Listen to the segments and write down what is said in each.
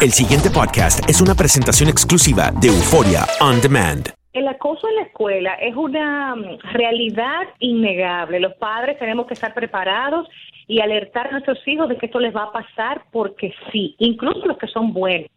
El siguiente podcast es una presentación exclusiva de Euforia On Demand. El acoso en la escuela es una mm, realidad innegable. Los padres tenemos que estar preparados y alertar a nuestros hijos de que esto les va a pasar porque sí, incluso los que son buenos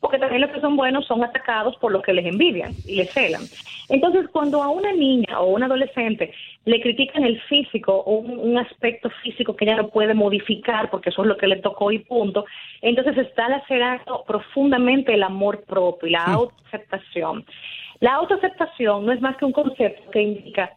porque también los que son buenos son atacados por los que les envidian y les celan. Entonces, cuando a una niña o un adolescente le critican el físico o un, aspecto físico que ella no puede modificar porque eso es lo que le tocó y punto, entonces está lacerando profundamente el amor propio y la autoaceptación. La autoaceptación no es más que un concepto que indica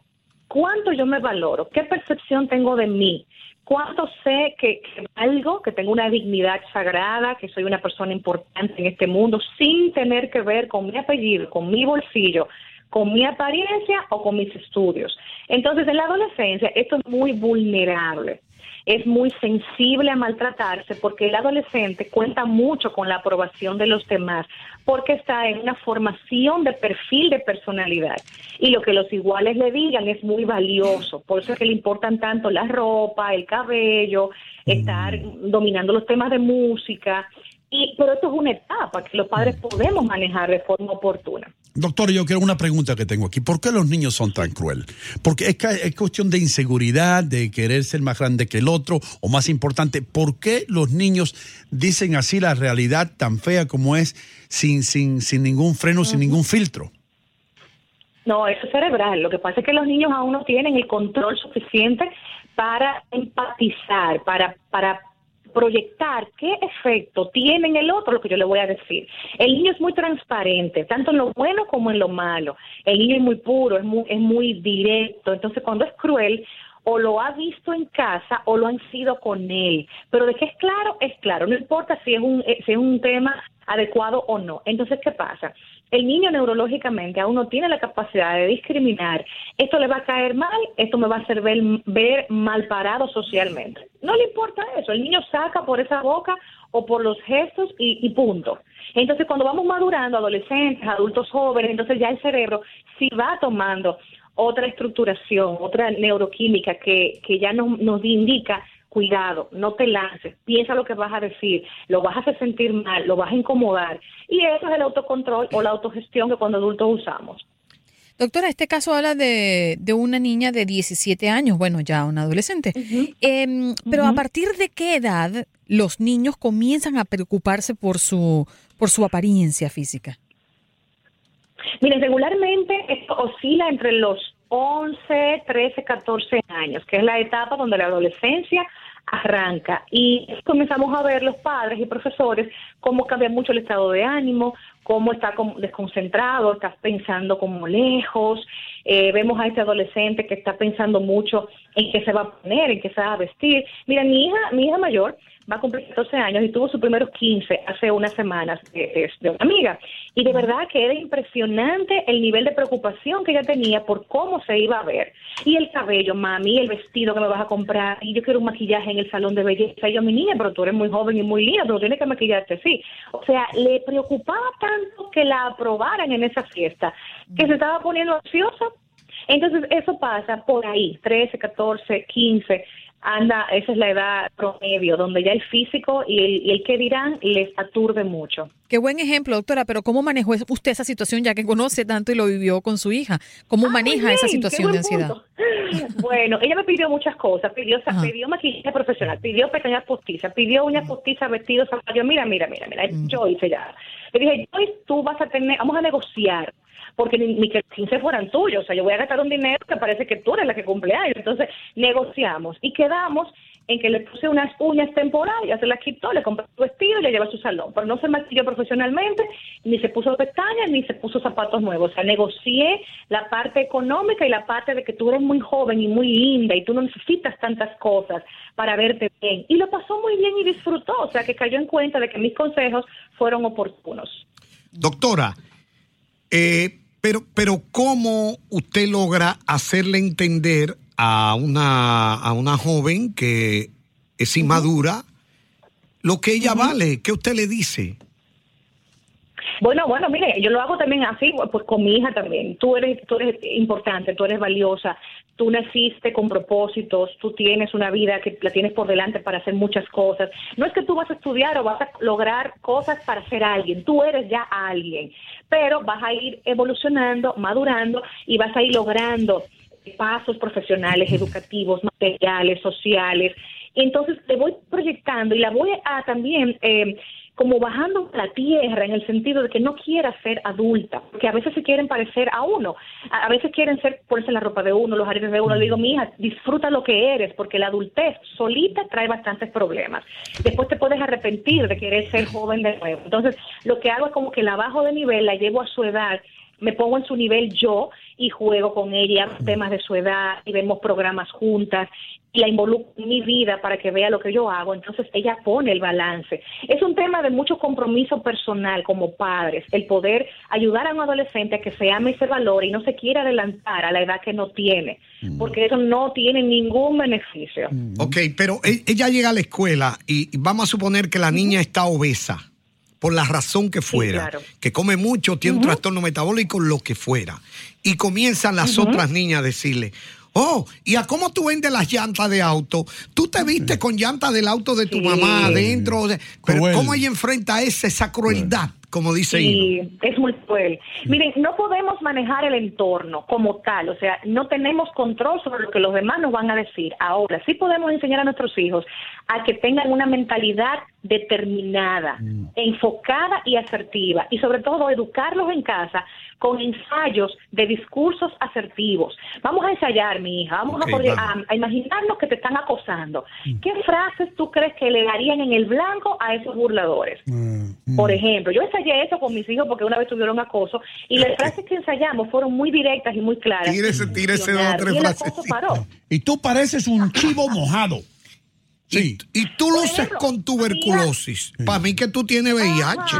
cuánto yo me valoro, qué percepción tengo de mí, cuánto sé que, que, valgo, que tengo una dignidad sagrada, que soy una persona importante en este mundo, sin tener que ver con mi apellido, con mi bolsillo, con mi apariencia o con mis estudios. Entonces, en la adolescencia esto es muy vulnerable es muy sensible a maltratarse porque el adolescente cuenta mucho con la aprobación de los demás porque está en una formación de perfil de personalidad y lo que los iguales le digan es muy valioso, por eso es que le importan tanto la ropa, el cabello, estar mm. dominando los temas de música, y, pero esto es una etapa que los padres podemos manejar de forma oportuna. Doctor, yo quiero una pregunta que tengo aquí. ¿Por qué los niños son tan crueles? Porque es, es cuestión de inseguridad, de querer ser más grande que el otro, o más importante, ¿por qué los niños dicen así la realidad tan fea como es, sin, sin, sin ningún freno, sin ningún filtro? No, eso es cerebral. Lo que pasa es que los niños aún no tienen el control suficiente para empatizar, para, para proyectar qué efecto tiene en el otro lo que yo le voy a decir. El niño es muy transparente, tanto en lo bueno como en lo malo. El niño es muy puro, es muy, es muy directo. Entonces, cuando es cruel, o lo ha visto en casa o lo han sido con él. Pero de qué es claro, es claro. No importa si es un, eh, si es un tema adecuado o no. Entonces, ¿qué pasa? El niño neurológicamente aún no tiene la capacidad de discriminar, esto le va a caer mal, esto me va a hacer ver, mal parado socialmente. No le importa eso, el niño saca por esa boca o por los gestos y, punto. Entonces, cuando vamos madurando, adolescentes, adultos jóvenes, entonces ya el cerebro sí va tomando otra estructuración, otra neuroquímica que, que ya nos, nos indica cuidado, no te lances, piensa lo que vas a decir, lo vas a hacer sentir mal, lo vas a incomodar. Y eso es el autocontrol o la autogestión que cuando adultos usamos. Doctora, este caso habla de, de una niña de 17 años, bueno, ya una adolescente. Em, pero ¿a partir de qué edad los niños comienzan a preocuparse por su, por su apariencia física? Miren, regularmente esto oscila entre los 11, 13, 14 años, que es la etapa donde la adolescencia arranca. Y comenzamos a ver los padres y profesores cómo cambia mucho el estado de ánimo, cómo está desconcentrado, está pensando como lejos, eh, vemos a este adolescente que está pensando mucho en qué se va a poner, en qué se va a vestir. Mira, mi hija, mi hija mayor va a cumplir 14 años y tuvo sus primeros 15 hace unas semanas de, de, una amiga. Y de verdad que era impresionante el nivel de preocupación que ella tenía por cómo se iba a ver. Y el cabello, mami, el vestido que me vas a comprar, y yo quiero un maquillaje en el salón de belleza. Y yo, mi niña, pero tú eres muy joven y muy linda, tú tienes que maquillarte, sí. O sea, le preocupaba tanto que la aprobaran en esa fiesta, que se estaba poniendo ansiosa. Entonces, eso pasa por ahí, 13, 14, 15 anda, esa es la edad promedio, donde ya el físico y el, que dirán les aturde mucho. Qué buen ejemplo, doctora, pero ¿cómo manejó usted esa situación ya que conoce tanto y lo vivió con su hija? ¿Cómo ah, maneja esa situación de ansiedad? Bueno, ella me pidió muchas cosas, pidió, pidió maquillaje profesional, pidió pequeñas postizas, pidió uñas postizas, vestidos, yo mira, mira, mira, mira, yo hice ya. Le dije, Joyce, tú vas a tener, vamos a negociar porque ni, que 15 fueran tuyos. O sea, yo voy a gastar un dinero que parece que tú eres la que cumple años. Entonces, negociamos y quedamos en que le puse unas uñas temporarias, se las quitó, le compré su vestido y le lleva a su salón. Pero no se maquilló profesionalmente, ni se puso pestañas, ni se puso zapatos nuevos. O sea, negocié la parte económica y la parte de que tú eres muy joven y muy linda y tú no necesitas tantas cosas para verte bien. Y lo pasó muy bien y disfrutó. O sea, que cayó en cuenta de que mis consejos fueron oportunos. Doctora, eh, pero, pero ¿cómo usted logra hacerle entender a una, a una joven que es inmadura lo que ella vale? ¿Qué usted le dice? Bueno, bueno, mire, yo lo hago también así, pues con mi hija también. Tú eres, tú eres importante, tú eres valiosa, tú naciste con propósitos, tú tienes una vida que la tienes por delante para hacer muchas cosas. No es que tú vas a estudiar o vas a lograr cosas para ser alguien, tú eres ya alguien, pero vas a ir evolucionando, madurando y vas a ir logrando pasos profesionales, educativos, materiales, sociales. Entonces te voy proyectando y la voy a también eh, como bajando la tierra en el sentido de que no quiera ser adulta, porque a veces se quieren parecer a uno, a, veces quieren ser ponerse la ropa de uno, los aretes de uno. Le digo, mi hija, disfruta lo que eres, porque la adultez solita trae bastantes problemas. Después te puedes arrepentir de querer ser joven de nuevo. Entonces, lo que hago es como que la bajo de nivel, la llevo a su edad me pongo en su nivel yo y juego con ella temas de su edad y vemos programas juntas y la involucro en mi vida para que vea lo que yo hago. Entonces ella pone el balance. Es un tema de mucho compromiso personal como padres, el poder ayudar a un adolescente a que se ame ese valor y no se quiera adelantar a la edad que no tiene, mm. porque eso no tiene ningún beneficio. Ok, pero e, ella llega a la escuela y vamos a suponer que la niña está obesa por la razón que fuera, que come mucho, tiene un trastorno metabólico, lo que fuera. Y comienzan las otras niñas a decirle, oh, ¿y a cómo tú vendes las llantas de auto? Tú te viste con llantas del auto de tu mamá adentro, pero ¿cómo ella enfrenta esa, esa crueldad? Como dice Sí, es muy cruel. Miren, no podemos manejar el entorno como tal, o sea, no tenemos control sobre lo que los demás nos van a decir. Ahora, sí podemos enseñar a nuestros hijos a que tengan una mentalidad determinada, mm. enfocada y asertiva, y sobre todo educarlos en casa con ensayos de discursos asertivos. Vamos a ensayar, mi hija, vamos a, imaginarnos que te están acosando. Mm. ¿Qué frases tú crees que le darían en el blanco a esos burladores? Mm, Por ejemplo, yo ensayé eso con mis hijos porque una vez tuvieron acoso y las frases que ensayamos fueron muy directas y muy claras. Tírese, tírese dos o tres frases. Y tú pareces un chivo mojado. Sí. Y, tú luces con tuberculosis. Para mí que tú tienes VIH.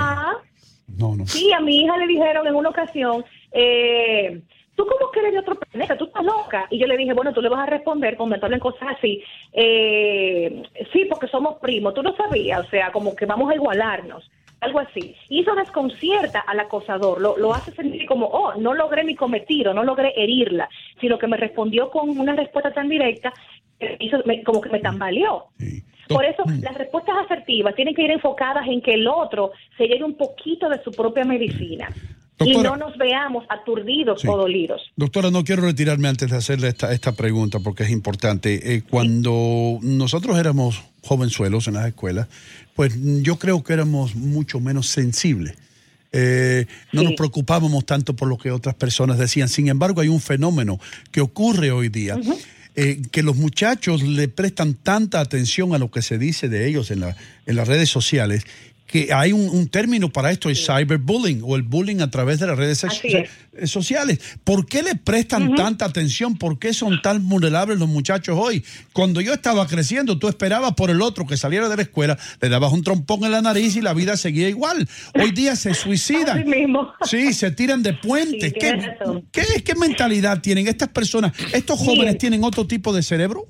No, no. Sí, a mi hija le dijeron en una ocasión, eh, ¿tú cómo que eres de otro planeta? ¿Tú estás loca? Y yo le dije, bueno, tú le vas a responder cuando en cosas así. Eh, sí, porque somos primos. Tú no sabías, o sea, como que vamos a igualarnos algo así. Y eso desconcierta al acosador, lo, lo, hace sentir como, oh, no logré mi cometido, no logré herirla, sino que me respondió con una respuesta tan directa que hizo, como que me tambaleó. Por eso las respuestas asertivas tienen que ir enfocadas en que el otro se lleve un poquito de su propia medicina. Y no nos veamos aturdidos o dolidos. Doctora, no quiero retirarme antes de hacerle esta, esta pregunta porque es importante. Eh, cuando nosotros éramos jovenzuelos en las escuelas, pues yo creo que éramos mucho menos sensibles. Eh, no nos preocupábamos tanto por lo que otras personas decían. Sin embargo, hay un fenómeno que ocurre hoy día. Eh, que los muchachos le prestan tanta atención a lo que se dice de ellos en, la, en las redes sociales que hay un, término para esto, el cyberbullying o el bullying a través de las redes eh, sociales. ¿Por qué le prestan tanta atención? ¿Por qué son tan vulnerables los muchachos hoy? Cuando yo estaba creciendo, tú esperabas por el otro que saliera de la escuela, le dabas un trompón en la nariz y la vida seguía igual. Hoy día se suicidan. Sí, se tiran de puentes. ¿Qué, ¿Qué, ¿Qué mentalidad tienen estas personas? ¿Estos jóvenes tienen otro tipo de cerebro?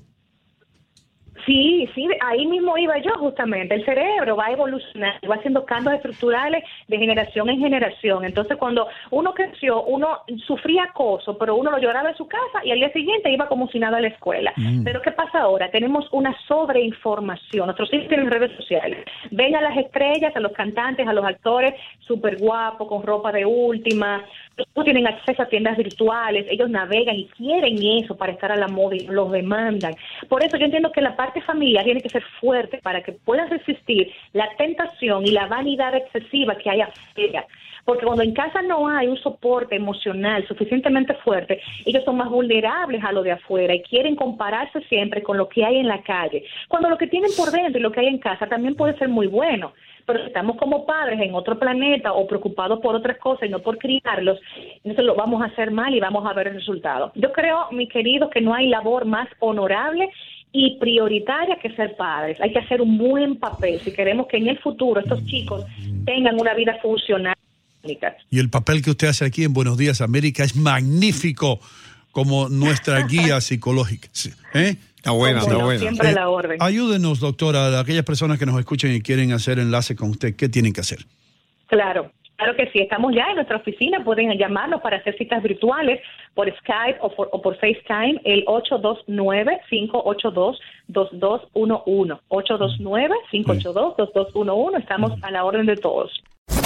Sí, sí, ahí mismo iba yo justamente. El cerebro va evolucionando, va haciendo cambios estructurales de generación en generación. Entonces, cuando uno creció, uno sufría acoso, pero uno lo lloraba en su casa y al día siguiente iba como si nada a la escuela. Mm. Pero ¿qué pasa ahora? Tenemos una sobreinformación. Nuestros hijos tienen redes sociales. Ven a las estrellas, a los cantantes, a los actores súper guapos, con ropa de última. No tienen acceso a tiendas virtuales. Ellos navegan y quieren eso para estar a la y los demandan. Por eso yo entiendo que la parte familiar tiene que ser fuerte para que puedan resistir la tentación y la vanidad excesiva que hay afuera. Porque cuando en casa no hay un soporte emocional suficientemente fuerte, ellos son más vulnerables a lo de afuera y quieren compararse siempre con lo que hay en la calle. Cuando lo que tienen por dentro y lo que hay en casa también puede ser muy bueno pero si estamos como padres en otro planeta o preocupados por otras cosas y no por criarlos, entonces lo vamos a hacer mal y vamos a ver el resultado. Yo creo, mi querido, que no hay labor más honorable y prioritaria que ser padres. Hay que hacer un buen papel si queremos que en el futuro estos chicos tengan una vida funcional. Y el papel que usted hace aquí en Buenos Días América es magnífico como nuestra guía psicológica. ¿eh? Está buena, está buena. Siempre la orden. Ayúdenos, doctora, a aquellas personas que nos escuchen y quieren hacer enlace con usted, ¿qué tienen que hacer? Claro. Claro que sí, estamos ya en nuestra oficina, pueden llamarnos para hacer citas virtuales por Skype o por, o por FaceTime, el 829-582-2211. 829-582-2211, estamos a la orden de todos.